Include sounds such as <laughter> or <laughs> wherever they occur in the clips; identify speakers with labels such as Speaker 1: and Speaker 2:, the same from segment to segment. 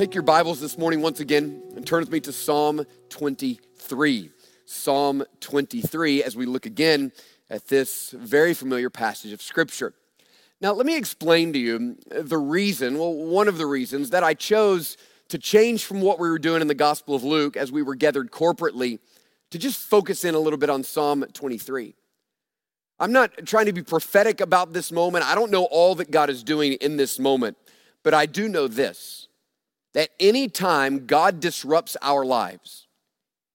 Speaker 1: take your Bibles this morning once again and turn with me to Psalm 23. Psalm 23 as we look again at this very familiar passage of Scripture. Now, let me explain to you the reason, well, one of the reasons that I chose to change from what we were doing in the Gospel of Luke as we were gathered corporately to just focus in a little bit on Psalm 23. I'm not trying to be prophetic about this moment. I don't know all that God is doing in this moment, but I do know this that anytime God disrupts our lives,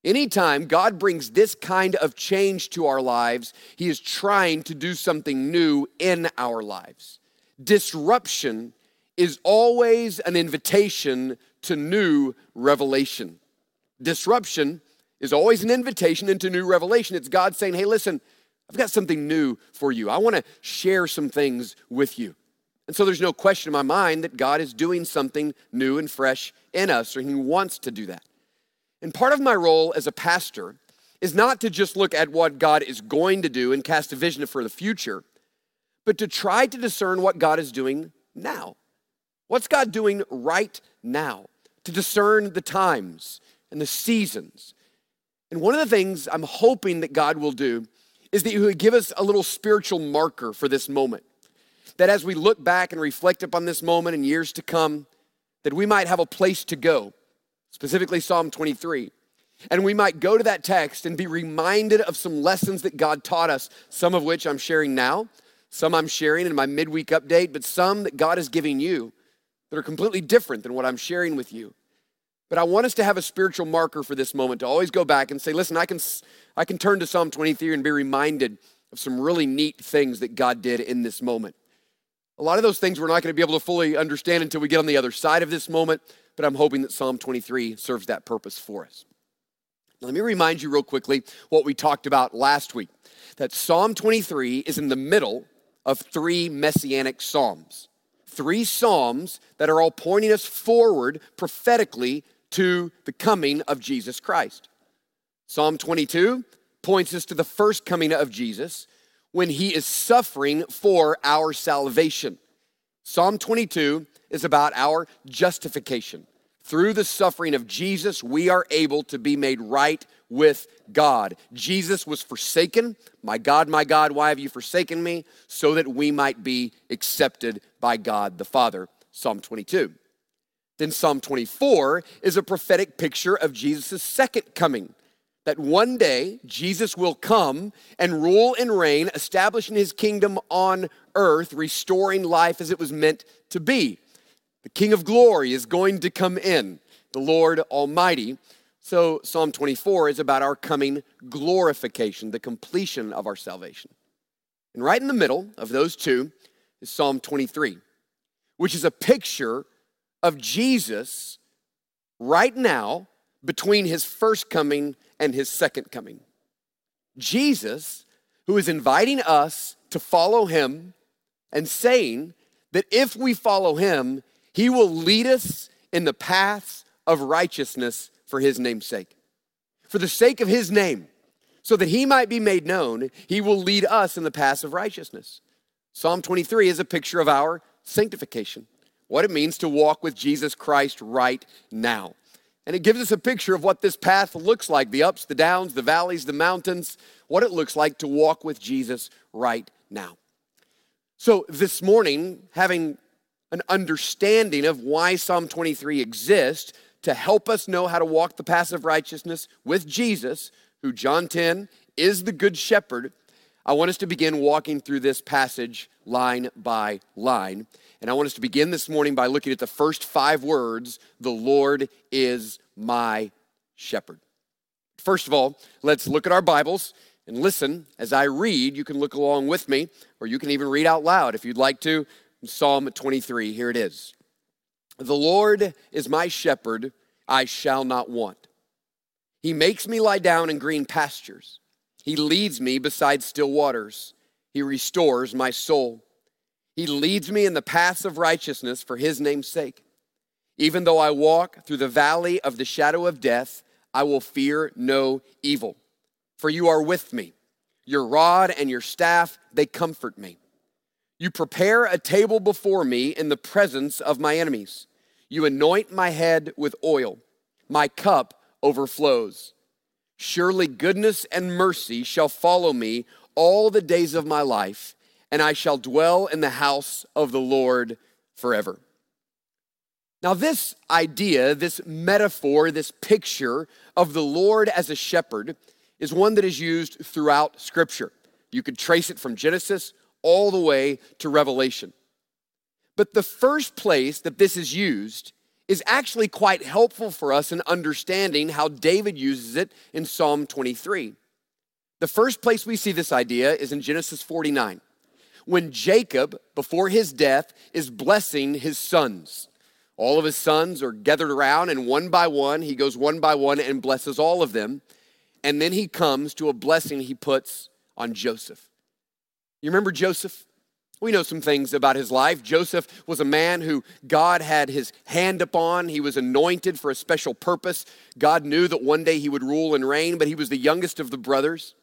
Speaker 1: Anytime God brings this kind of change to our lives, He is trying to do something new in our lives. Disruption is always an invitation to new revelation. Disruption is always an invitation into new revelation. It's God saying, hey, listen, I've got something new for you. I want to share some things with you. And so there's no question in my mind that God is doing something new and fresh in us, or He wants to do that. And part of my role as a pastor is not to just look at what God is going to do and cast a vision for the future, but to try to discern what God is doing now. What's God doing right now? To discern the times and the seasons. And one of the things I'm hoping that God will do is that He would give us a little spiritual marker for this moment. That as we look back and reflect upon this moment in years to come, that we might have a place to go specifically Psalm 23. And we might go to that text and be reminded of some lessons that God taught us, some of which I'm sharing now, some I'm sharing in my midweek update, but some that God is giving you that are completely different than what I'm sharing with you. But I want us to have a spiritual marker for this moment to always go back and say, listen, I can, I can turn to Psalm 23 and be reminded of some really neat things that God did in this moment. A lot of those things we're not going to be able to fully understand until we get on the other side of this moment, but I'm hoping that Psalm 23 serves that purpose for us. Let me remind you real quickly what we talked about last week that Psalm 23 is in the middle of three messianic psalms. Three psalms that are all pointing us forward prophetically to the coming of Jesus Christ. Psalm 22 points us to the first coming of Jesus when he is suffering for our salvation. Psalm 22 is about our justification. Through the suffering of Jesus, we are able to be made right with God. Jesus was forsaken. My God, my God, why have you forsaken me? So that we might be accepted by God the Father. Psalm 22. Then Psalm 24 is a prophetic picture of Jesus' second coming. That one day Jesus will come and rule and reign, establishing his kingdom on earth, restoring life as it was meant to be. The King of glory is going to come in, the Lord Almighty. So, Psalm 24 is about our coming glorification, the completion of our salvation. And right in the middle of those two is Psalm 23, which is a picture of Jesus right now between his first coming and his second coming. Jesus, who is inviting us to follow him and saying that if we follow him, he will lead us in the paths of righteousness for his name's sake. For the sake of his name, so that he might be made known, he will lead us in the paths of righteousness. Psalm 23 is a picture of our sanctification, what it means to walk with Jesus Christ right now. And it gives us a picture of what this path looks like the ups, the downs, the valleys, the mountains, what it looks like to walk with Jesus right now. So, this morning, having an understanding of why Psalm 23 exists to help us know how to walk the path of righteousness with Jesus, who John 10 is the good shepherd. I want us to begin walking through this passage line by line. And I want us to begin this morning by looking at the first five words The Lord is my shepherd. First of all, let's look at our Bibles and listen as I read. You can look along with me, or you can even read out loud if you'd like to. Psalm 23. Here it is The Lord is my shepherd, I shall not want. He makes me lie down in green pastures. He leads me beside still waters. He restores my soul. He leads me in the paths of righteousness for his name's sake. Even though I walk through the valley of the shadow of death, I will fear no evil. For you are with me. Your rod and your staff, they comfort me. You prepare a table before me in the presence of my enemies. You anoint my head with oil. My cup overflows. Surely goodness and mercy shall follow me all the days of my life, and I shall dwell in the house of the Lord forever. Now, this idea, this metaphor, this picture of the Lord as a shepherd is one that is used throughout Scripture. You could trace it from Genesis all the way to Revelation. But the first place that this is used is actually quite helpful for us in understanding how David uses it in Psalm 23. The first place we see this idea is in Genesis 49, when Jacob, before his death, is blessing his sons. All of his sons are gathered around, and one by one, he goes one by one and blesses all of them. And then he comes to a blessing he puts on Joseph. You remember Joseph? We know some things about his life. Joseph was a man who God had his hand upon. He was anointed for a special purpose. God knew that one day he would rule and reign, but he was the youngest of the brothers.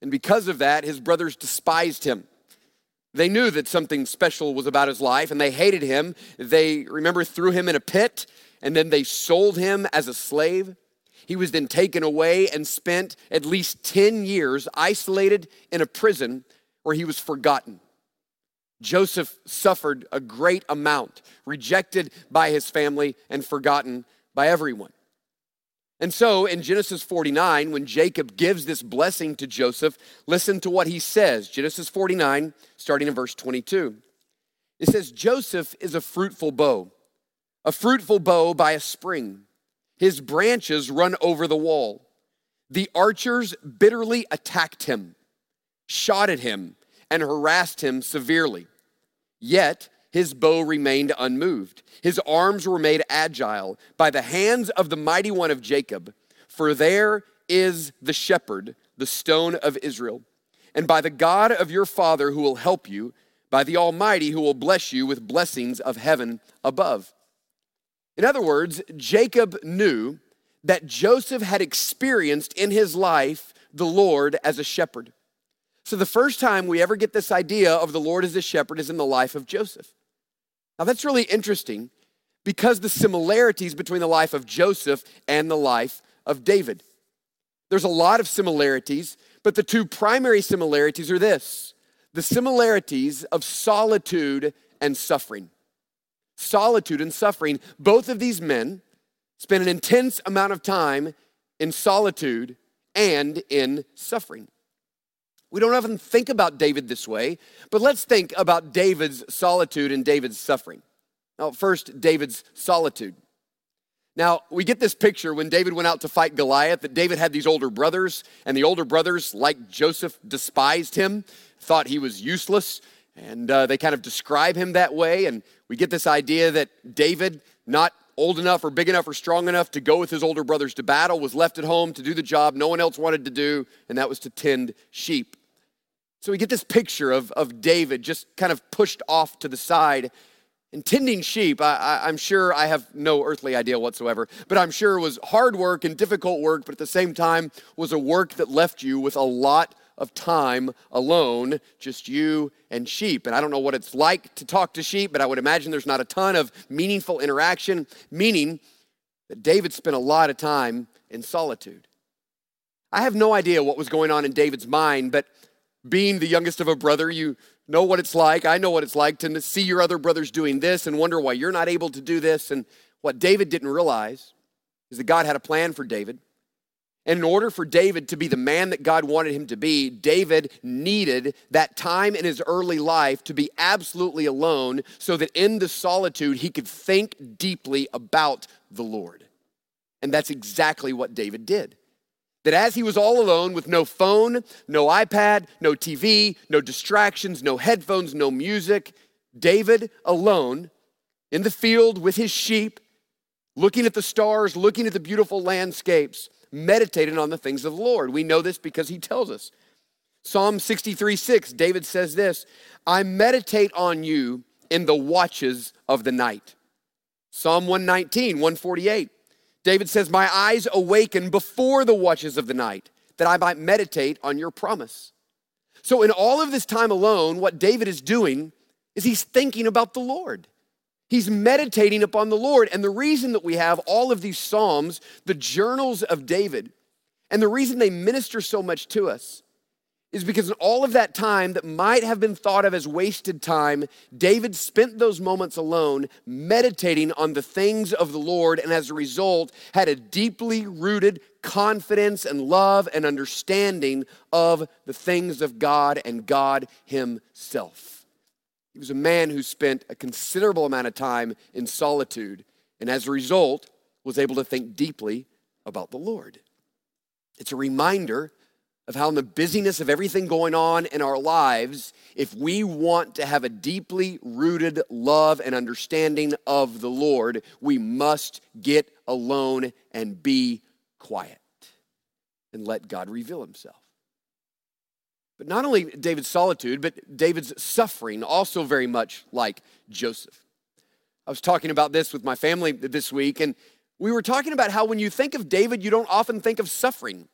Speaker 1: And because of that, his brothers despised him. They knew that something special was about his life and they hated him. They, remember, threw him in a pit and then they sold him as a slave. He was then taken away and spent at least 10 years isolated in a prison where he was forgotten. Joseph suffered a great amount, rejected by his family and forgotten by everyone. And so in Genesis 49, when Jacob gives this blessing to Joseph, listen to what he says. Genesis 49, starting in verse 22. It says, Joseph is a fruitful bough, a fruitful bough by a spring. His branches run over the wall. The archers bitterly attacked him, shot at him, and harassed him severely. Yet his bow remained unmoved. His arms were made agile by the hands of the mighty one of Jacob. For there is the shepherd, the stone of Israel. And by the God of your father who will help you, by the Almighty who will bless you with blessings of heaven above. In other words, Jacob knew that Joseph had experienced in his life the Lord as a shepherd. So, the first time we ever get this idea of the Lord as a shepherd is in the life of Joseph. Now, that's really interesting because the similarities between the life of Joseph and the life of David. There's a lot of similarities, but the two primary similarities are this the similarities of solitude and suffering. Solitude and suffering. Both of these men spent an intense amount of time in solitude and in suffering. We don't often think about David this way, but let's think about David's solitude and David's suffering. Now, first, David's solitude. Now, we get this picture when David went out to fight Goliath that David had these older brothers, and the older brothers, like Joseph, despised him, thought he was useless, and uh, they kind of describe him that way. And we get this idea that David, not old enough or big enough or strong enough to go with his older brothers to battle, was left at home to do the job no one else wanted to do, and that was to tend sheep. So we get this picture of, of David just kind of pushed off to the side and tending sheep. I, am sure I have no earthly idea whatsoever, but I'm sure it was hard work and difficult work, but at the same time was a work that left you with a lot of time alone, just you and sheep. And I don't know what it's like to talk to sheep, but I would imagine there's not a ton of meaningful interaction, meaning that David spent a lot of time in solitude. I have no idea what was going on in David's mind, but being the youngest of a brother, you know what it's like. I know what it's like to see your other brothers doing this and wonder why you're not able to do this. And what David didn't realize is that God had a plan for David. And in order for David to be the man that God wanted him to be, David needed that time in his early life to be absolutely alone so that in the solitude he could think deeply about the Lord. And that's exactly what David did that as he was all alone with no phone, no iPad, no TV, no distractions, no headphones, no music, David alone in the field with his sheep, looking at the stars, looking at the beautiful landscapes, meditating on the things of the Lord. We know this because he tells us. Psalm 63 6, David says this I meditate on you in the watches of the night. Psalm 119, 148, David says, My eyes awaken before the watches of the night, that I might meditate on your promise. So, in all of this time alone, what David is doing is he's thinking about the Lord. He's meditating upon the Lord. And the reason that we have all of these Psalms, the journals of David, and the reason they minister so much to us is because in all of that time that might have been thought of as wasted time, David spent those moments alone meditating on the things of the Lord, and as a result, had a deeply rooted confidence and love and understanding of the things of God and God Himself. He was a man who spent a considerable amount of time in solitude, and as a result, was able to think deeply about the Lord. It's a reminder of how, in the busyness of everything going on in our lives, if we want to have a deeply rooted love and understanding of the Lord, we must get alone and be quiet and let God reveal himself. But not only David's solitude, but David's suffering, also very much like Joseph. I was talking about this with my family this week, and we were talking about how when you think of David, you don't often think of suffering.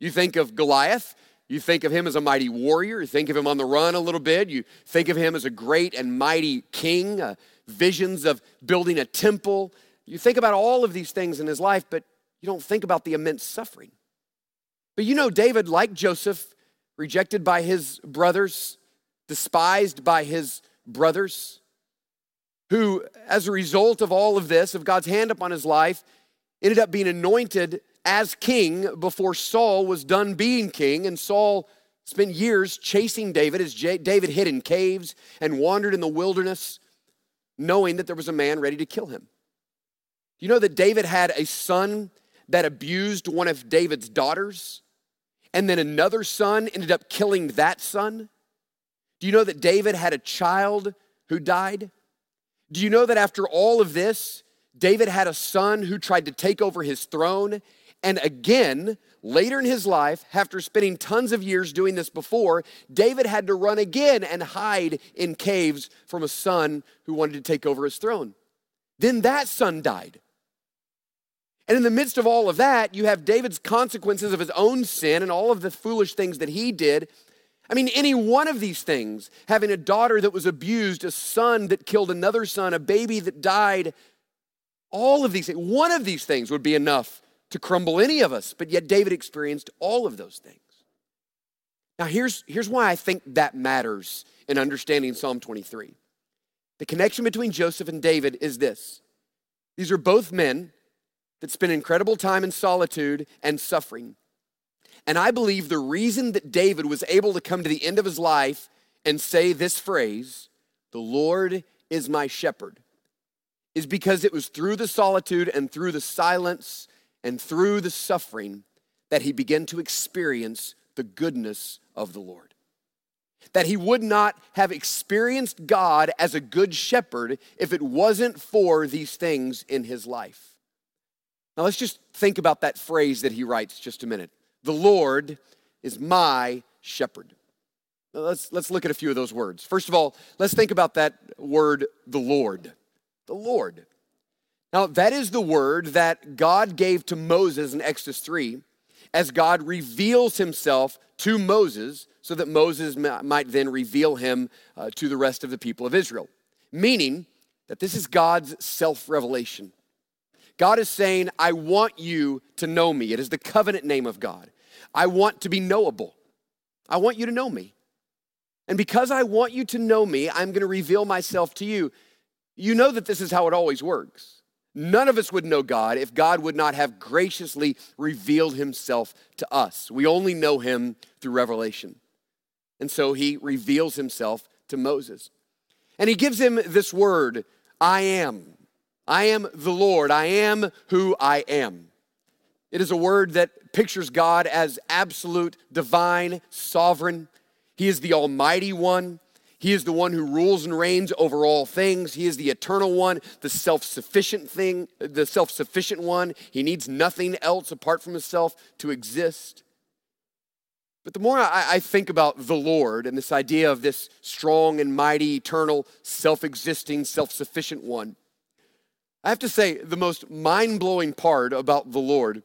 Speaker 1: You think of Goliath, you think of him as a mighty warrior, you think of him on the run a little bit, you think of him as a great and mighty king, uh, visions of building a temple. You think about all of these things in his life, but you don't think about the immense suffering. But you know, David, like Joseph, rejected by his brothers, despised by his brothers, who, as a result of all of this, of God's hand upon his life, ended up being anointed as king before Saul was done being king, and Saul spent years chasing David as David hid in caves and wandered in the wilderness, knowing that there was a man ready to kill him. You know that David had a son that abused one of David's daughters, and then another son ended up killing that son? Do you know that David had a child who died? Do you know that after all of this, David had a son who tried to take over his throne and again, later in his life, after spending tons of years doing this before, David had to run again and hide in caves from a son who wanted to take over his throne. Then that son died. And in the midst of all of that, you have David's consequences of his own sin and all of the foolish things that he did. I mean, any one of these things, having a daughter that was abused, a son that killed another son, a baby that died, all of these things, one of these things would be enough to crumble any of us, but yet David experienced all of those things. Now, here's, here's why I think that matters in understanding Psalm 23. The connection between Joseph and David is this these are both men that spend incredible time in solitude and suffering. And I believe the reason that David was able to come to the end of his life and say this phrase, the Lord is my shepherd, is because it was through the solitude and through the silence and through the suffering that he began to experience the goodness of the Lord. That he would not have experienced God as a good shepherd if it wasn't for these things in his life. Now let's just think about that phrase that he writes just a minute. The Lord is my shepherd. Let's, let's look at a few of those words. First of all, let's think about that word, the Lord. The Lord. Now, that is the word that God gave to Moses in Exodus 3 as God reveals himself to Moses so that Moses might then reveal him uh, to the rest of the people of Israel. Meaning that this is God's self revelation. God is saying, I want you to know me. It is the covenant name of God. I want to be knowable. I want you to know me. And because I want you to know me, I'm going to reveal myself to you. You know that this is how it always works. None of us would know God if God would not have graciously revealed himself to us. We only know him through revelation. And so he reveals himself to Moses. And he gives him this word I am. I am the Lord. I am who I am. It is a word that pictures God as absolute, divine, sovereign. He is the Almighty One. He is the one who rules and reigns over all things. He is the eternal one, the self-sufficient thing, the self-sufficient one. He needs nothing else apart from himself to exist. But the more I, I, think about the Lord and this idea of this strong and mighty, eternal, self existing, self sufficient one, I have to say the most mind blowing part about the Lord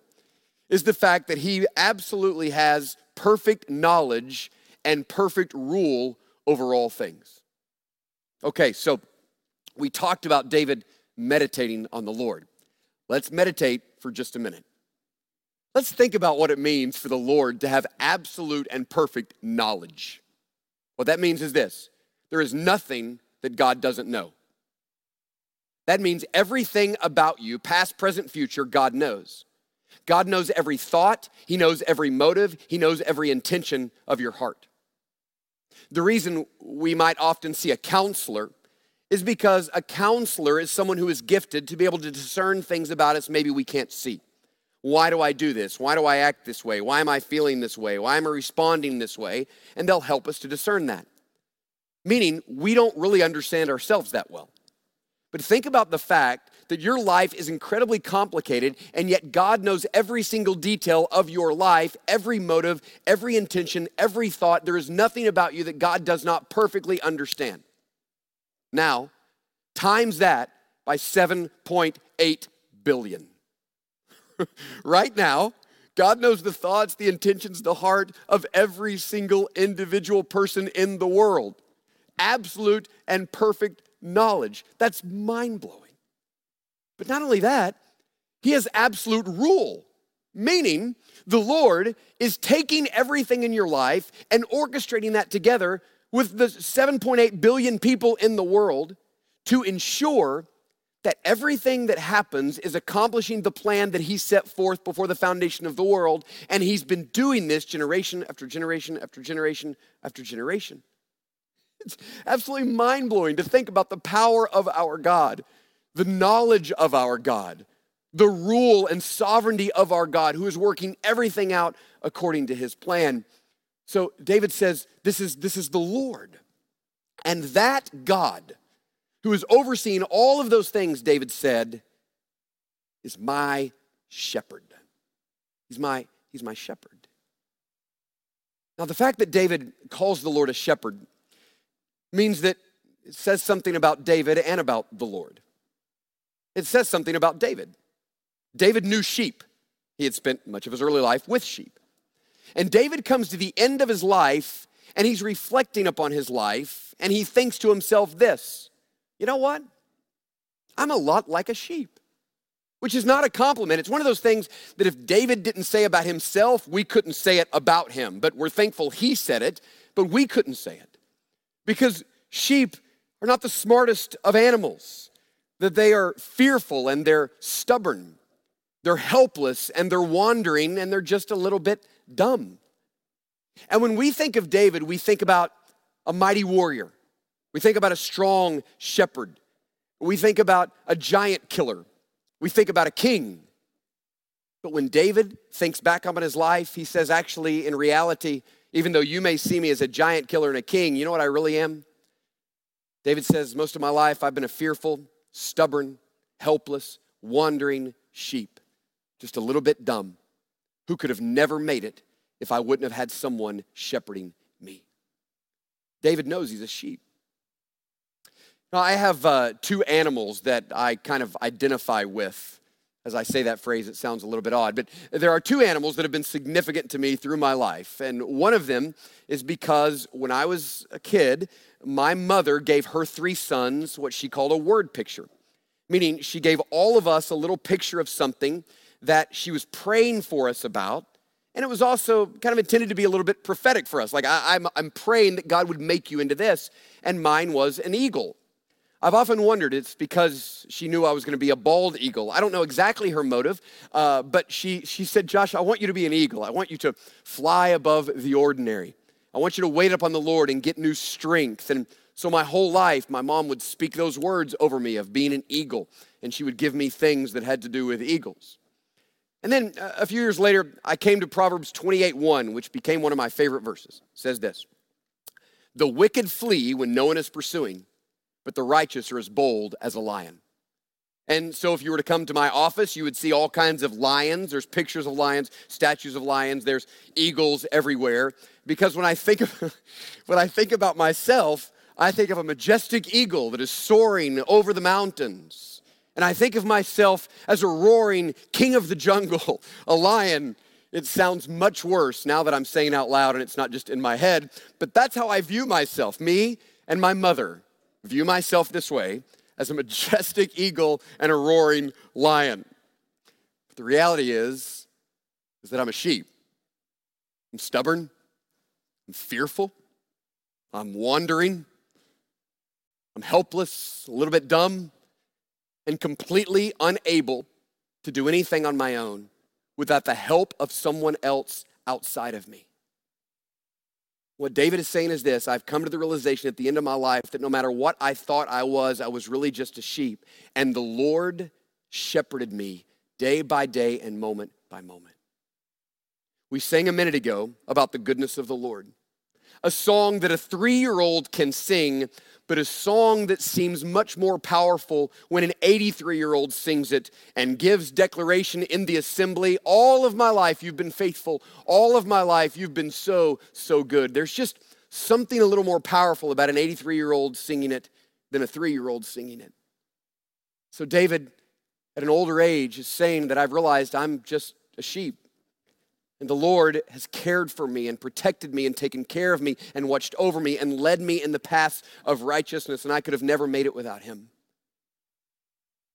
Speaker 1: is the fact that he absolutely has perfect knowledge and perfect rule over all things. Okay, so we talked about David meditating on the Lord. Let's meditate for just a minute. Let's think about what it means for the Lord to have absolute and perfect knowledge. What that means is this there is nothing that God doesn't know. That means everything about you, past, present, future, God knows. God knows every thought, He knows every motive, He knows every intention of your heart. The reason we might often see a counselor is because a counselor is someone who is gifted to be able to discern things about us maybe we can't see. Why do I do this? Why do I act this way? Why am I feeling this way? Why am I responding this way? And they'll help us to discern that. Meaning, we don't really understand ourselves that well. But think about the fact that your life is incredibly complicated, and yet God knows every single detail of your life, every motive, every intention, every thought. There is nothing about you that God does not perfectly understand. Now, times that by 7.8 billion. <laughs> right now, God knows the thoughts, the intentions, the heart of every single individual person in the world. Absolute and perfect knowledge. That's mind blowing. But not only that, he has absolute rule, meaning the Lord is taking everything in your life and orchestrating that together with the 7.8 billion people in the world to ensure that everything that happens is accomplishing the plan that he set forth before the foundation of the world. And he's been doing this generation after generation after generation after generation. It's absolutely mind blowing to think about the power of our God the knowledge of our God, the rule and sovereignty of our God, who is working everything out according to his plan. So David says, This is, this is the Lord. And that God, who is overseeing all of those things, David said, is my shepherd. He's my, he's my shepherd. Now, the fact that David calls the Lord a shepherd means that it says something about David and about the Lord. It says something about David. David knew sheep. He had spent much of his early life with sheep. And David comes to the end of his life and he's reflecting upon his life and he thinks to himself this you know what? I'm a lot like a sheep, which is not a compliment. It's one of those things that if David didn't say about himself, we couldn't say it about him. But we're thankful he said it, but we couldn't say it because sheep are not the smartest of animals that they are fearful and they're stubborn. They're helpless and they're wandering and they're just a little bit dumb. And when we think of David, we think about a mighty warrior. We think about a strong shepherd. We think about a giant killer. We think about a king. But when David thinks back on his life, he says, actually, in reality, even though you may see me as a giant killer and a king, you know what I really am? David says, most of my life I've been a fearful, stubborn, helpless, wandering sheep, just a little bit dumb, who could have never made it if I wouldn't have had someone shepherding me. David knows he's a sheep. Now, I have uh, two animals that I kind of identify with. As I say that phrase, it sounds a little bit odd, but there are two animals that have been significant to me through my life. And one of them is because when I was a kid, my mother gave her three sons what she called a word picture, meaning she gave all of us a little picture of something that she was praying for us about. And it was also kind of intended to be a little bit prophetic for us. Like, I, am I'm, I'm praying that God would make you into this. And mine was an eagle. I've often wondered it's because she knew I was going to be a bald eagle. I don't know exactly her motive, uh, but she, she said, Josh, I want you to be an eagle. I want you to fly above the ordinary. I want you to wait upon the Lord and get new strength. And so, my whole life, my mom would speak those words over me of being an eagle, and she would give me things that had to do with eagles. And then uh, a few years later, I came to Proverbs 28 1, which became one of my favorite verses. It says this The wicked flee when no one is pursuing, but the righteous are as bold as a lion. And so, if you were to come to my office, you would see all kinds of lions. There's pictures of lions, statues of lions. There's eagles everywhere. Because when I think of, <laughs> when I think about myself, I think of a majestic eagle that is soaring over the mountains. And I think of myself as a roaring king of the jungle, <laughs> a lion. It sounds much worse now that I'm saying out loud and it's not just in my head, but that's how I view myself. Me and my mother view myself this way as a majestic <laughs> eagle and a roaring lion. But the reality is, is that I'm a sheep. I'm stubborn. I'm fearful. I'm wandering. I'm helpless, a little bit dumb, and completely unable to do anything on my own without the help of someone else outside of me. What David is saying is this I've come to the realization at the end of my life that no matter what I thought I was, I was really just a sheep. And the Lord shepherded me day by day and moment by moment. We sang a minute ago about the goodness of the Lord, a song that a three year old can sing but a song that seems much more powerful when an 83 year old sings it and gives declaration in the assembly All of my life you've been faithful. All of my life you've been so, so good. There's just something a little more powerful about an 83 year old singing it than a three year old singing it. So, David, at an older age, is saying that I've realized I'm just a sheep. And the Lord has cared for me and protected me and taken care of me and watched over me and led me in the paths of righteousness, and I could have never made it without Him.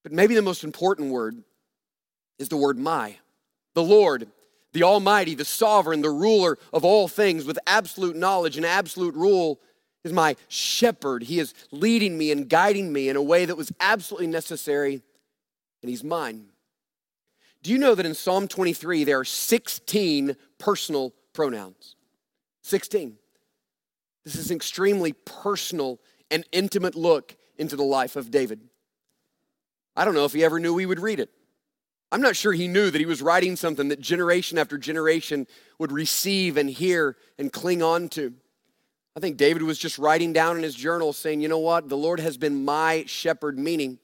Speaker 1: But maybe the most important word is the word my. The Lord, the Almighty, the sovereign, the ruler of all things with absolute knowledge and absolute rule is my shepherd. He is leading me and guiding me in a way that was absolutely necessary, and He's mine. Do you know that in Psalm 23 there are 16 personal pronouns? 16. This is an extremely personal and intimate look into the life of David. I don't know if he ever knew we would read it. I'm not sure he knew that he was writing something that generation after generation would receive and hear and cling on to. I think David was just writing down in his journal saying, you know what? The Lord has been my shepherd, meaning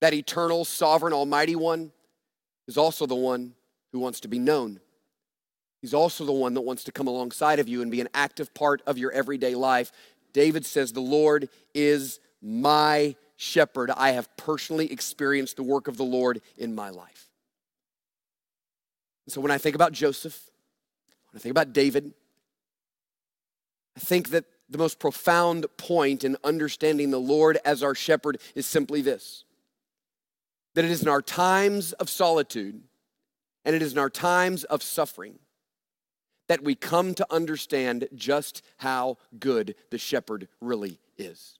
Speaker 1: that eternal, sovereign, almighty one is also the one who wants to be known. He's also the one that wants to come alongside of you and be an active part of your everyday life. David says, The Lord is my shepherd. I have personally experienced the work of the Lord in my life. And so when I think about Joseph, when I think about David, I think that the most profound point in understanding the Lord as our shepherd is simply this that it is in our times of solitude and it is in our times of suffering that we come to understand just how good the shepherd really is.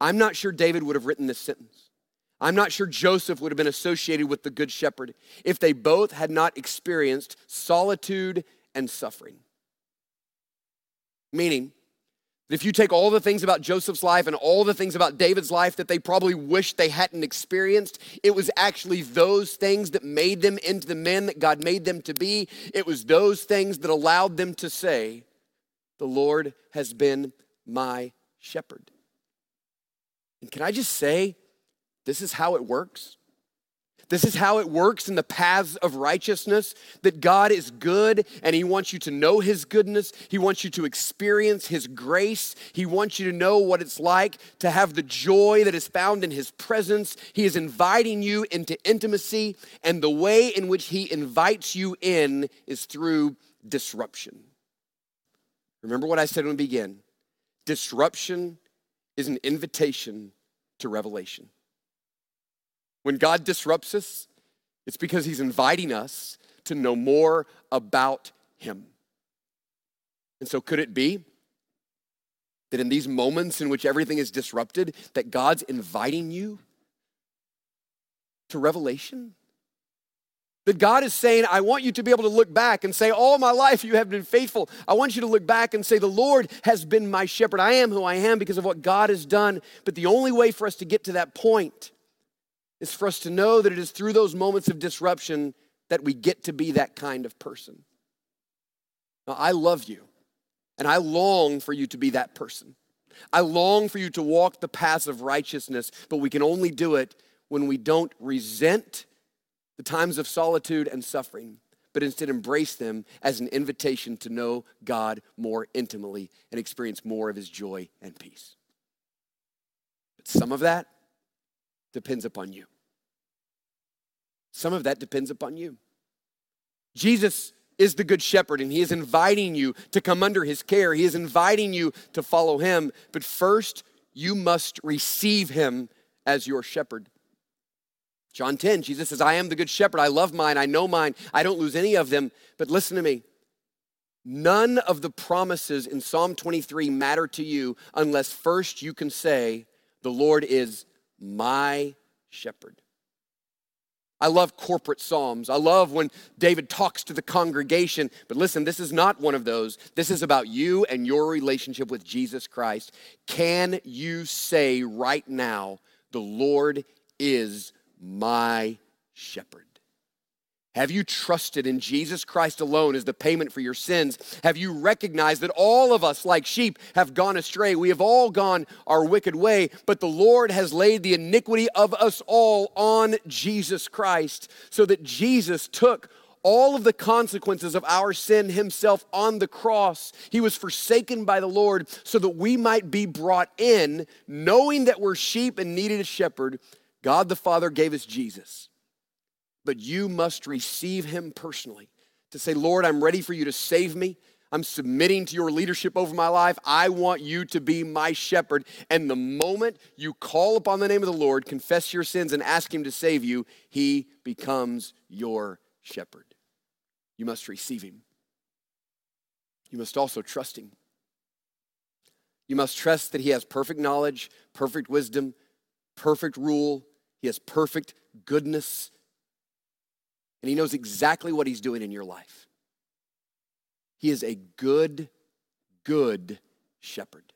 Speaker 1: I'm not sure David would have written this sentence. I'm not sure Joseph would have been associated with the good shepherd if they both had not experienced solitude and suffering. Meaning, if you take all the things about Joseph's life and all the things about David's life that they probably wish they hadn't experienced, it was actually those things that made them into the men that God made them to be. It was those things that allowed them to say, The Lord has been my shepherd. And can I just say, this is how it works? This is how it works in the paths of righteousness that God is good and He wants you to know His goodness. He wants you to experience His grace. He wants you to know what it's like to have the joy that is found in His presence. He is inviting you into intimacy, and the way in which He invites you in is through disruption. Remember what I said when we began disruption is an invitation to revelation. When God disrupts us, it's because He's inviting us to know more about Him. And so, could it be that in these moments in which everything is disrupted, that God's inviting you to revelation? That God is saying, I want you to be able to look back and say, All my life you have been faithful. I want you to look back and say, The Lord has been my shepherd. I am who I am because of what God has done. But the only way for us to get to that point is for us to know that it is through those moments of disruption that we get to be that kind of person. Now, I love you, And I long for you to be that person. I long for you to walk the paths of righteousness, but we can only do it when we don't resent the times of solitude and suffering, but instead embrace them as an invitation to know God more intimately and experience more of his joy and peace. But some of that depends upon you. Some of that depends upon you. Jesus is the good shepherd and he is inviting you to come under his care. He is inviting you to follow him. But first, you must receive him as your shepherd. John 10, Jesus says, I am the good shepherd. I love mine. I know mine. I don't lose any of them. But listen to me. None of the promises in Psalm 23 matter to you unless first you can say, The Lord is my shepherd. I love corporate psalms. I love when David talks to the congregation. But listen, this is not one of those. This is about you and your relationship with Jesus Christ. Can you say right now, the Lord is my shepherd? Have you trusted in Jesus Christ alone as the payment for your sins? Have you recognized that all of us, like sheep, have gone astray? We have all gone our wicked way, but the Lord has laid the iniquity of us all on Jesus Christ so that Jesus took all of the consequences of our sin himself on the cross. He was forsaken by the Lord so that we might be brought in, knowing that we're sheep and needed a shepherd. God the Father gave us Jesus but you must receive him personally to say, Lord, I'm ready for you to save me. I'm submitting to your leadership over my life. I want you to be my shepherd. And the moment you call upon the name of the Lord, confess your sins, and ask him to save you, he becomes your shepherd. You must receive him. You must also trust him. You must trust that he has perfect knowledge, perfect wisdom, perfect rule. He has perfect goodness and He knows exactly what He's doing in your life. He is a good, good shepherd.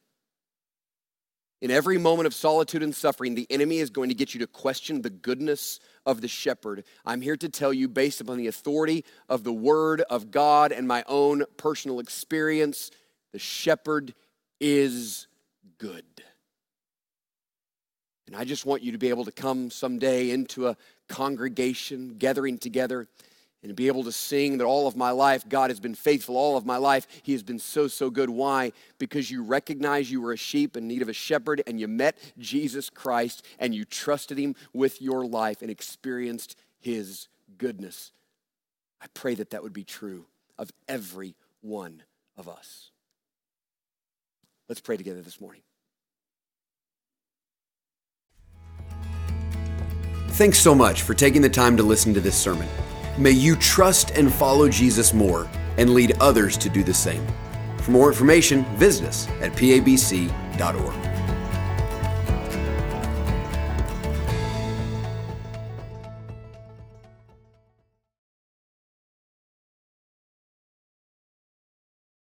Speaker 1: In every moment of solitude and suffering, the enemy is going to get you to question the goodness of the shepherd. I'm here to tell you, based upon the authority of the Word of God and my own personal experience, the shepherd is good. And I just want you to be able to come someday into a congregation, gathering together, and be able to sing that all of my life, God has been faithful all of my life. He has been so, so good. Why? Because you recognize you were a sheep in need of a shepherd, and you met Jesus Christ, and you trusted Him with your life and experienced His goodness. I pray that that would be true of every one of us. Let's pray together this morning. Thanks so much for taking the time to listen to this sermon. May you trust and follow Jesus more and lead others to do the same. For more information, visit us at pabc.org.